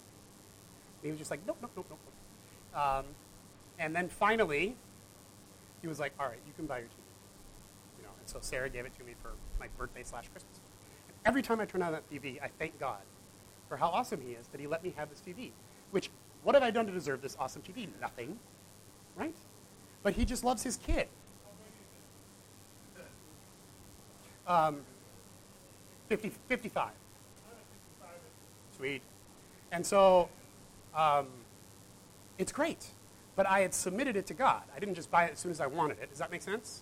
he was just like, nope, nope, nope, nope. Um, and then finally, he was like, all right, you can buy your TV. You know, and so Sarah gave it to me for my birthday slash Christmas. And every time I turn on that TV, I thank God for how awesome he is that he let me have this TV. Which, what have I done to deserve this awesome TV? Nothing, right? But he just loves his kid. Um, 50, 55. Sweet. And so um, it's great. But I had submitted it to God. I didn't just buy it as soon as I wanted it. Does that make sense?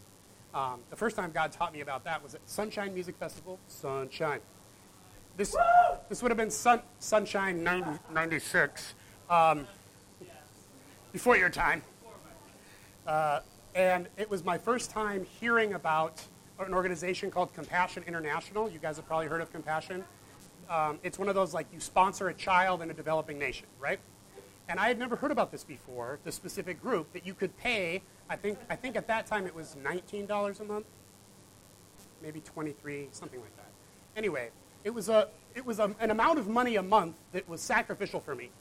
Um, the first time God taught me about that was at Sonshine Music Festival. Sonshine. This, this would have been sun, Sonshine 90, 96. Um, before your time. Uh, and it was my first time hearing about an organization called Compassion International. You guys have probably heard of Compassion. Um, it's one of those like you sponsor a child in a developing nation, right? And I had never heard about this before, the specific group that you could pay. I think, I think at that time it was $19 a month, maybe 23, something like that. Anyway, it was, a, it was a, an amount of money a month that was sacrificial for me.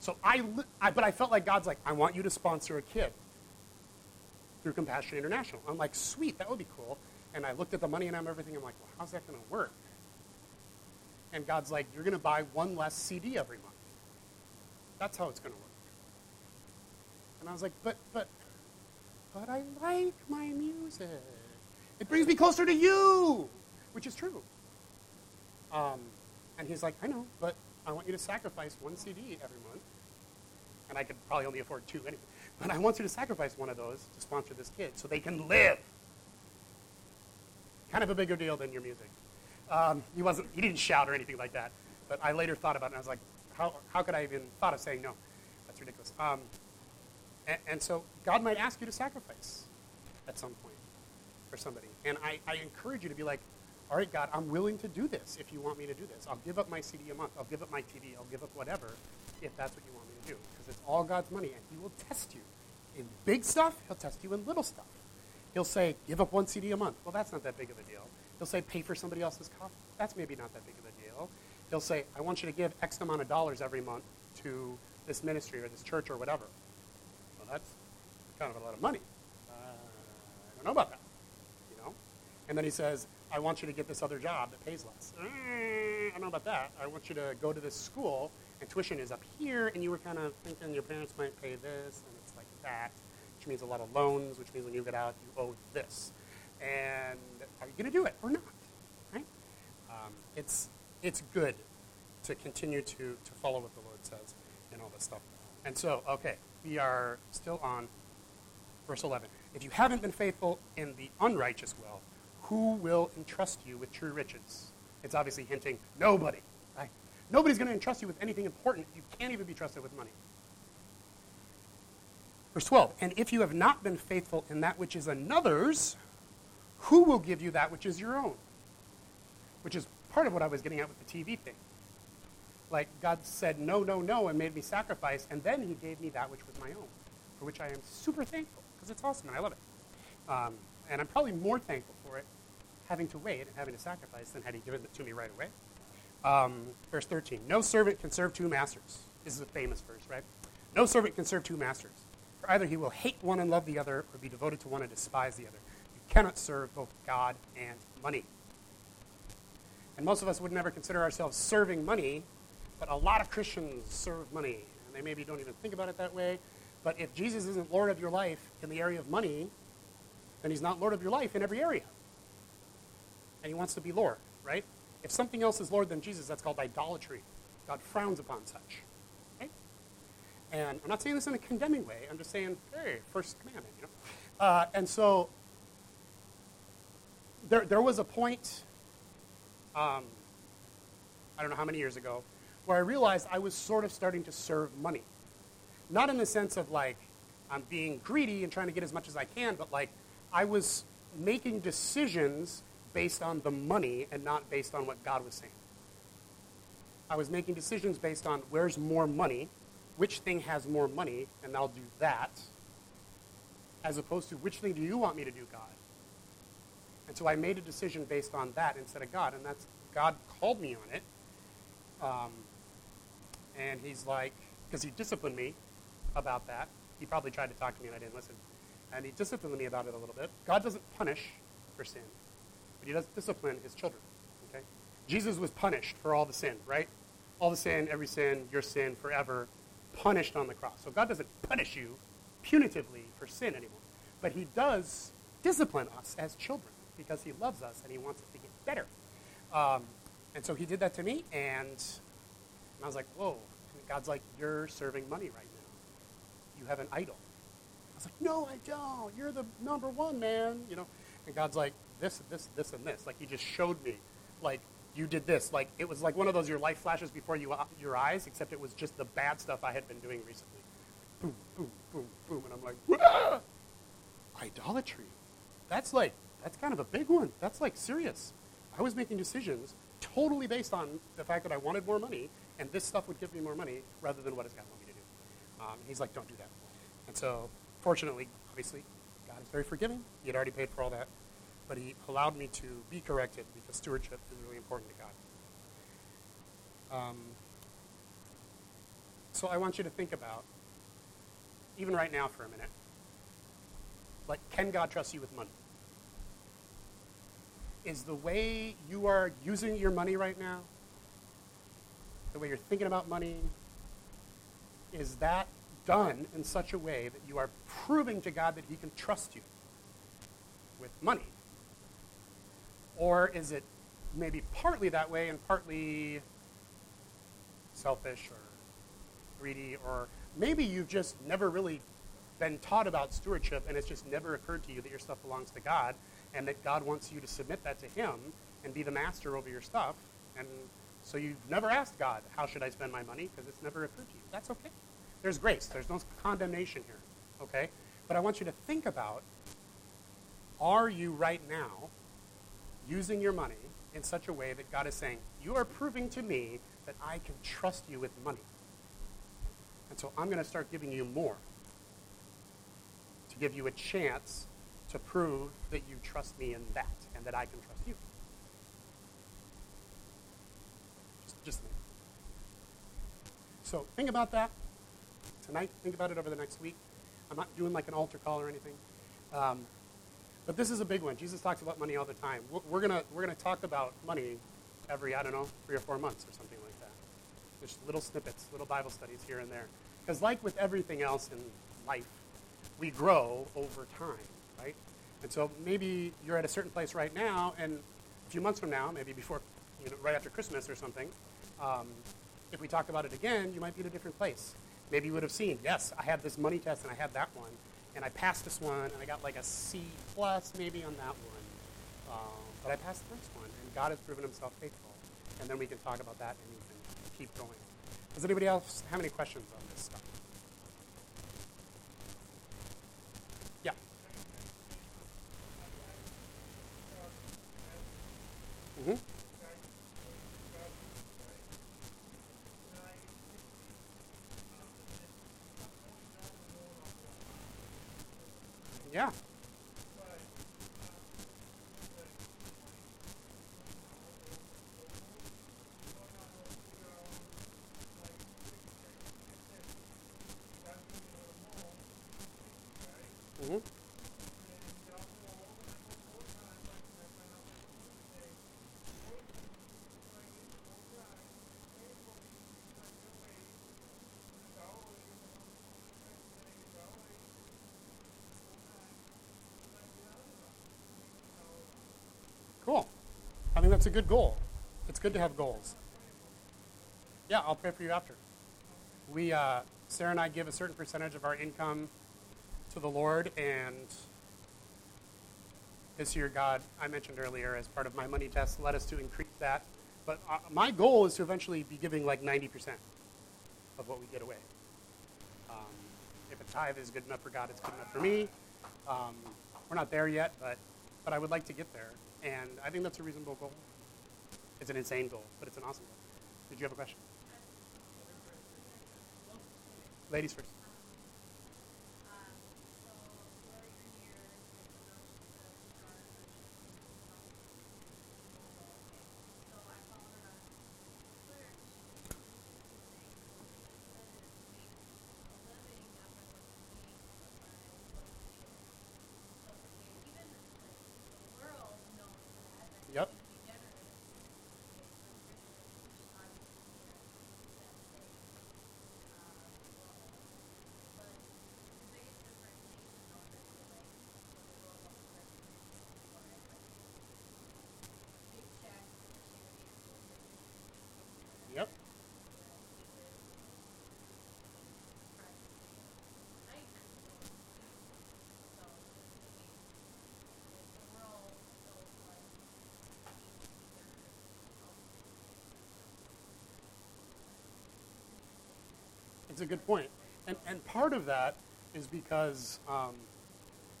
So I, I, but I felt like God's like, I want you to sponsor a kid through Compassion International. I'm like, sweet, that would be cool. And I looked at the money and everything. I'm like, well, how's that going to work? And God's like, you're going to buy one less CD every month. That's how it's going to work. And I was like, but, but, but I like my music. It brings me closer to you, which is true. Um, and he's like, I know, but I want you to sacrifice one CD every month. And I could probably only afford two anyway. But I want you to sacrifice one of those to sponsor this kid so they can live. Kind of a bigger deal than your music. Um, he wasn't. He didn't shout or anything like that. But I later thought about it, and I was like, how, how could I even thought of saying no? That's ridiculous. Um, and, and, so God might ask you to sacrifice at some point for somebody. And I, I encourage you to be like, all right, God, I'm willing to do this if you want me to do this. I'll give up my CD a month. I'll give up my TV. I'll give up whatever if that's what you want me to do. Because it's all God's money, and He will test you. In big stuff, He'll test you in little stuff. He'll say, give up one CD a month. Well, that's not that big of a deal. He'll say, pay for somebody else's coffee. That's maybe not that big of a deal. He'll say, I want you to give X amount of dollars every month to this ministry or this church or whatever. Well, that's kind of a lot of money. Uh, I don't know about that. You know? And then he says, I want you to get this other job that pays less. Uh, I don't know about that. I want you to go to this school, and tuition is up here, and you were kind of thinking your parents might pay this, and it's like that, which means a lot of loans, which means when you get out, you owe this. And are you going to do it or not? Right? Um, it's, it's good to continue to, to follow what the Lord says and all this stuff. And so, okay, we are still on verse 11. If you haven't been faithful in the unrighteous will, who will entrust you with true riches? It's obviously hinting nobody, right? Nobody's going to entrust you with anything important. You can't even be trusted with money. Verse 12, and if you have not been faithful in that which is another's, who will give you that which is your own? Which is part of what I was getting at with the TV thing. Like, God said no, no, no, and made me sacrifice, and then He gave me that which was my own, for which I am super thankful, because it's awesome and I love it. Um, and I'm probably more thankful for it having to wait and having to sacrifice than had He given it to me right away. Um, verse 13 No servant can serve two masters. This is a famous verse, right? No servant can serve two masters. For either he will hate one and love the other, or be devoted to one and despise the other You cannot serve both God and money. And most of us would never consider ourselves serving money, but a lot of Christians serve money. And they maybe don't even think about it that way. But if Jesus isn't Lord of your life in the area of money, then he's not Lord of your life in every area. And he wants to be Lord, right? If something else is Lord than Jesus, that's called idolatry. God frowns upon such. Right? And I'm not saying this in a condemning way. I'm just saying, hey, first commandment, you know? Uh, and so there, there was a point, um, I don't know how many years ago, where I realized I was sort of starting to serve money. Not in the sense of like I'm being greedy and trying to get as much as I can, but like I was making decisions based on the money and not based on what God was saying. I was making decisions based on where's more money, which thing has more money, and I'll do that. as opposed to which thing do you want me to do, God? And so I made a decision based on that instead of God, and that's God called me on it. Um, and he's like, because he disciplined me about that. He probably tried to talk to me and I didn't listen. And he disciplined me about it a little bit. God doesn't punish for sin, but he does discipline his children. Okay? Jesus was punished for all the sin, right? All the sin, every sin, your sin, forever, punished on the cross. So God doesn't punish you punitively for sin anymore. But he does discipline us as children because he loves us and he wants us to get better. Um, and so he did that to me, and, and I was like, whoa. And God's like, you're serving money right now. You have an idol. I was like, no, I don't. You're the number one, man. You know, and God's like, this, this, this, and this. Like he just showed me, like you did this. Like it was like one of those your life flashes before you, your eyes, except it was just the bad stuff I had been doing recently. Boom, boom, boom, boom, and I'm like, Wah! idolatry. That's like that's kind of a big one. That's like serious. I was making decisions totally based on the fact that I wanted more money, and this stuff would give me more money rather than what does God want me to do. Um, he's like, don't do that. And so, fortunately, obviously, God is very forgiving. He had already paid for all that, but He allowed me to be corrected because stewardship is really important to God. Um, so I want you to think about, even right now for a minute, like, can God trust you with money? is the way you are using your money right now, the way you're thinking about money, is that done in such a way that you are proving to God that He can trust you with money? Or is it maybe partly that way and partly selfish or greedy, or maybe you've just never really been taught about stewardship and it's just never occurred to you that your stuff belongs to God and that God wants you to submit that to Him and be the master over your stuff. And so you've never asked God, how should I spend my money? Because it's never occurred to you. That's okay. There's grace. There's no condemnation here. Okay? But I want you to think about are you right now using your money in such a way that God is saying, you are proving to me that I can trust you with money. And so I'm going to start giving you more to give you a chance to prove that you trust me in that and that I can trust you. Just, just think. So think about that tonight. Think about it over the next week. I'm not doing like an altar call or anything. Um, but this is a big one. Jesus talks about money all the time. We're going we're gonna talk about money every, I don't know, three or four months or something like that. Just little snippets, little Bible studies here and there. Because like with everything else in life, we grow over time. Right? And so maybe you're at a certain place right now, and a few months from now, maybe before, you know, right after Christmas or something, um, if we talk about it again, you might be in a different place. Maybe you would have seen, yes, I had this money test and I had that one, and I passed this one, and I got like a C plus maybe on that one. Um, but I passed the next one, and God has proven himself faithful. And then we can talk about that and you can keep going. Does anybody else have any questions on this stuff? Yeah. Mm-hmm. Yeah. Mm-hmm. Cool. That's a good goal. It's good to have goals. Yeah, I'll pray for you after. We, uh, Sarah and I give a certain percentage of our income to the Lord, and this year, God, I mentioned earlier, as part of my money test, led us to increase that. But uh, my goal is to eventually be giving like 90% of what we get away. Um, if a tithe is good enough for God, it's good enough for me. Um, we're not there yet, but, but I would like to get there. And I think that's a reasonable goal. It's an insane goal, but it's an awesome goal. Did you have a question? Ladies first. It's a good point. And, and part of that is because um,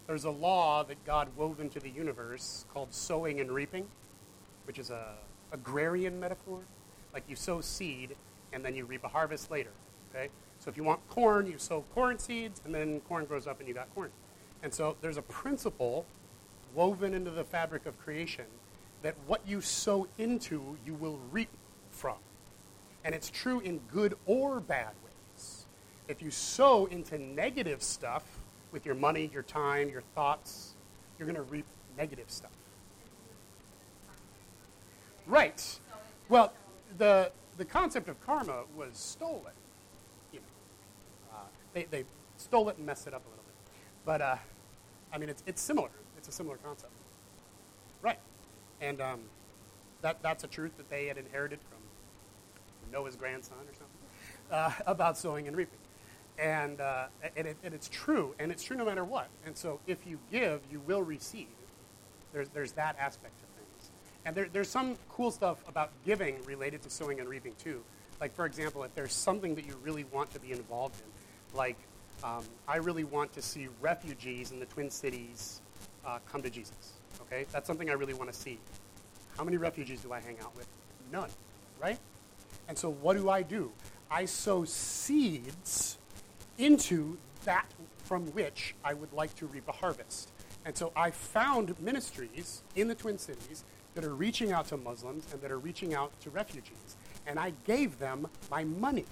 there's a law that God wove into the universe called sowing and reaping, which is a agrarian metaphor. Like you sow seed and then you reap a harvest later. Okay? So if you want corn, you sow corn seeds, and then corn grows up and you got corn. And so there's a principle woven into the fabric of creation that what you sow into, you will reap from. And it's true in good or bad ways. If you sow into negative stuff with your money, your time, your thoughts, you're going to reap negative stuff. Right. Well, the, the concept of karma was stolen. You know, uh, they, they stole it and messed it up a little bit. But, uh, I mean, it's, it's similar. It's a similar concept. Right. And um, that, that's a truth that they had inherited from Noah's grandson or something uh, about sowing and reaping. And, uh, and, it, and, it's true, and it's true no matter what. And so if you give, you will receive. There's, there's that aspect of things. And there, there's some cool stuff about giving related to sowing and reaping too. Like, for example, if there's something that you really want to be involved in, like um, I really want to see refugees in the Twin Cities uh, come to Jesus. Okay? That's something I really want to see. How many refugees do I hang out with? None, right? And so what do I do? I sow seeds into that from which I would like to reap a harvest. And so I found ministries in the Twin Cities that are reaching out to Muslims and that are reaching out to refugees. And I gave them my money.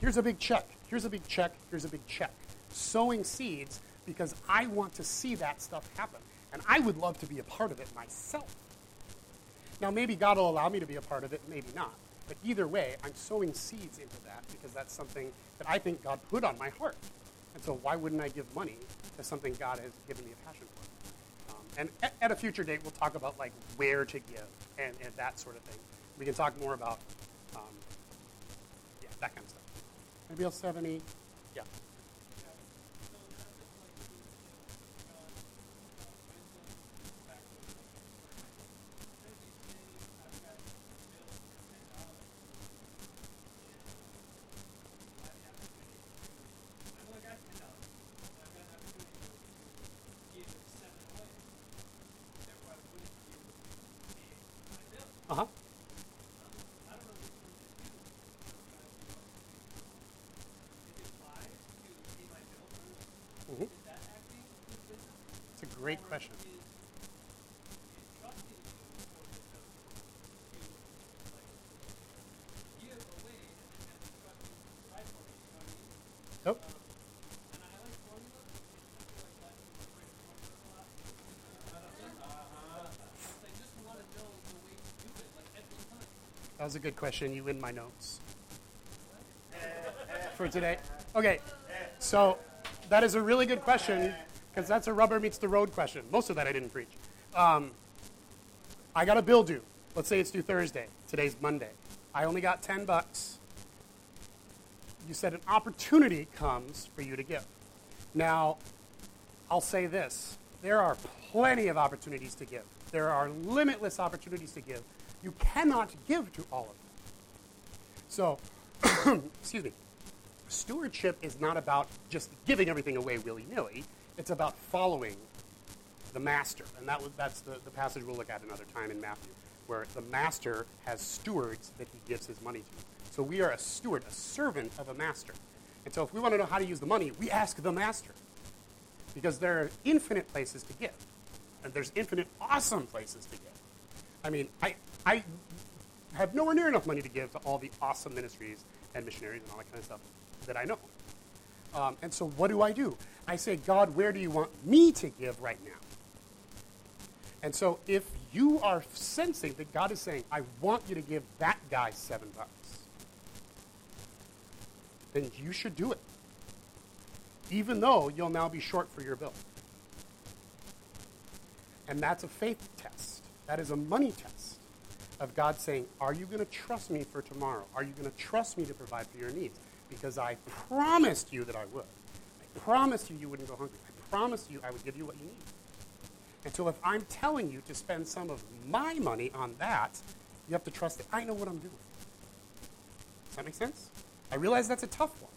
Here's a big check. Here's a big check. Here's a big check. Sowing seeds because I want to see that stuff happen. And I would love to be a part of it myself. Now, maybe God will allow me to be a part of it, maybe not. But either way, I'm sowing seeds into that because that's something that I think God put on my heart. And so why wouldn't I give money to something God has given me a passion for? Um, and at, at, a future date, we'll talk about like where to give and, and that sort of thing. We can talk more about um, yeah, that kind of stuff. Anybody else have any? Yeah. That was a good question. You win my notes for today. Okay, so that is a really good question because that's a rubber meets the road question. Most of that I didn't preach. Um, I got a bill due. Let's say it's due Thursday. Today's Monday. I only got 10 bucks. You said an opportunity comes for you to give. Now, I'll say this there are plenty of opportunities to give, there are limitless opportunities to give. You cannot give to all of them. So, excuse me stewardship is not about just giving everything away willy nilly, it's about following the master. And that, that's the, the passage we'll look at another time in Matthew, where the master has stewards that he gives his money to. So we are a steward, a servant of a master. And so if we want to know how to use the money, we ask the master. Because there are infinite places to give. And there's infinite awesome places to give. I mean, I, I have nowhere near enough money to give to all the awesome ministries and missionaries and all that kind of stuff that I know. Um, and so what do I do? I say, God, where do you want me to give right now? And so if you are sensing that God is saying, I want you to give that guy seven bucks, then you should do it. Even though you'll now be short for your bill. And that's a faith test. That is a money test of God saying, Are you going to trust me for tomorrow? Are you going to trust me to provide for your needs? because I promised you that I would. I promised you you wouldn't go hungry. I promised you I would give you what you need. And so if I'm telling you to spend some of my money on that, you have to trust that I know what I'm doing. Does that make sense? I realize that's a tough one.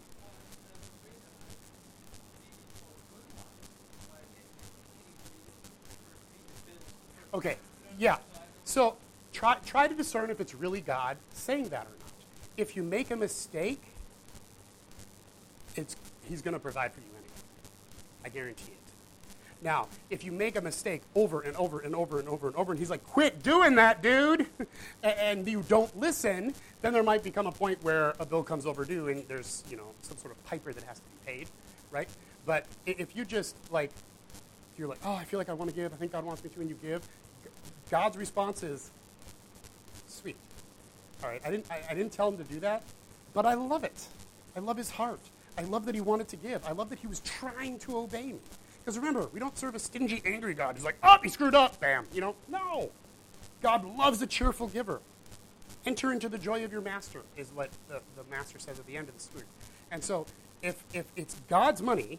Okay, yeah. So try, try to discern if it's really God saying that or not. If you make a mistake, it's, he's going to provide for you anyway. I guarantee it. Now, if you make a mistake over and over and over and over and over, and he's like, quit doing that, dude, and you don't listen, then there might become a point where a bill comes overdue and there's, you know, some sort of piper that has to be paid, right? But if you just, like, you're like, oh, I feel like I want to give, I think God wants me to, and you give, God's response is, sweet. All right, I didn't, I, I didn't tell him to do that, but I love it. I love his heart. I love that he wanted to give. I love that he was trying to obey me. Because remember, we don't serve a stingy, angry God who's like, oh, he screwed up, bam. You know, no. God loves a cheerful giver. Enter into the joy of your master, is what the, the master says at the end of the story. And so, if, if it's God's money,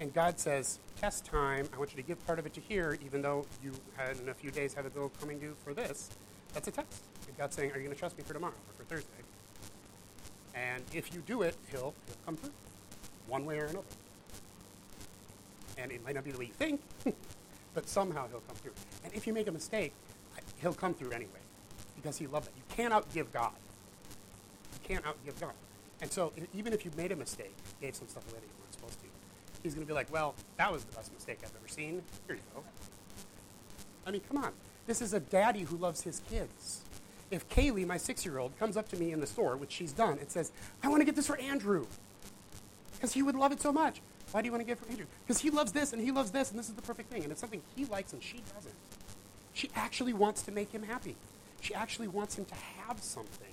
and God says, test time, I want you to give part of it to here, even though you had in a few days have a bill coming due for this, that's a test. God's saying, are you going to trust me for tomorrow or for Thursday? And if you do it, he'll, he'll come through, one way or another and it might not be the way you think, but somehow he'll come through. And if you make a mistake, he'll come through anyway because he loves it. You can't outgive God. You can't outgive God. And so even if you made a mistake, gave some stuff away that you weren't supposed to, he's going to be like, well, that was the best mistake I've ever seen. Here you go. I mean, come on. This is a daddy who loves his kids. If Kaylee, my six-year-old, comes up to me in the store, which she's done, and says, I want to get this for Andrew because he would love it so much. Why do you want to give for Andrew? Because he loves this and he loves this and this is the perfect thing. And it's something he likes and she doesn't. She actually wants to make him happy. She actually wants him to have something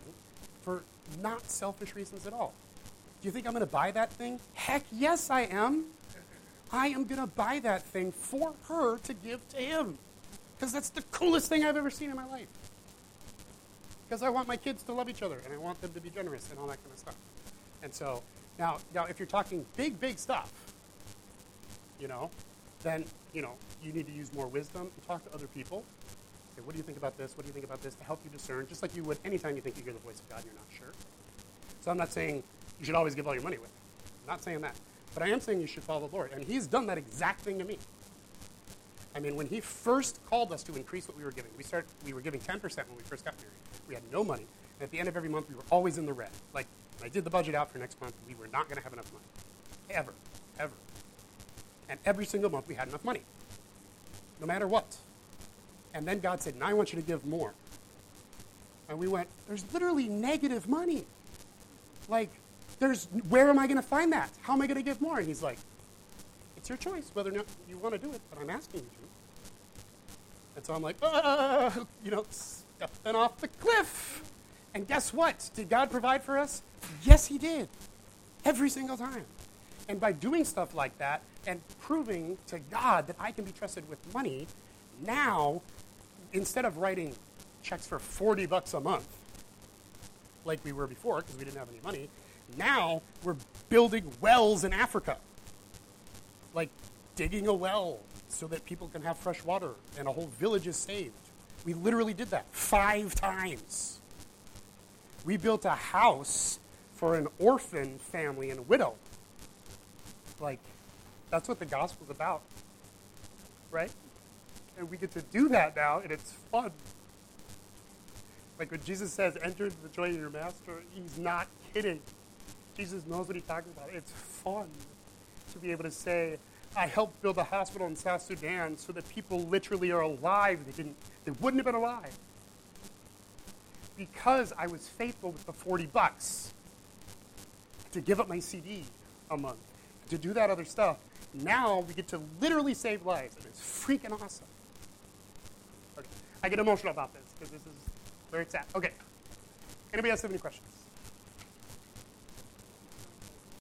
for not selfish reasons at all. Do you think I'm going to buy that thing? Heck yes, I am. I am going to buy that thing for her to give to him. Because that's the coolest thing I've ever seen in my life. Because I want my kids to love each other and I want them to be generous and all that kind of stuff. And so now, now if you're talking big, big stuff, you know, then, you know, you need to use more wisdom and talk to other people. Say, what do you think about this? What do you think about this? To help you discern, just like you would anytime you think you hear the voice of God and you're not sure. So I'm not saying you should always give all your money away. I'm not saying that. But I am saying you should follow the Lord. And he's done that exact thing to me. I mean, when he first called us to increase what we were giving, we, started, we were giving 10% when we first got married. We had no money. And at the end of every month, we were always in the red. Like, I did the budget out for next month, we were not going to have enough money. Ever. Ever. And every single month we had enough money, no matter what. And then God said, Now I want you to give more. And we went, There's literally negative money. Like, there's, where am I going to find that? How am I going to give more? And he's like, It's your choice whether or not you want to do it, but I'm asking you to. And so I'm like, uh, you know, stepping off the cliff. And guess what? Did God provide for us? Yes, He did. Every single time. And by doing stuff like that and proving to God that I can be trusted with money, now, instead of writing checks for 40 bucks a month, like we were before because we didn't have any money, now we're building wells in Africa. Like digging a well so that people can have fresh water and a whole village is saved. We literally did that five times. We built a house for an orphan family and a widow like, that's what the gospel's about, right? And we get to do that now, and it's fun. Like when Jesus says, enter into the joy of your master, he's not kidding. Jesus knows what he's talking about. It's fun to be able to say, I helped build a hospital in South Sudan so that people literally are alive. They didn't they wouldn't have been alive. Because I was faithful with the 40 bucks to give up my CD a month to do that other stuff. Now we get to literally save lives, and it's freaking awesome. Okay. I get emotional about this because this is where it's at. Okay. Anybody else have any questions?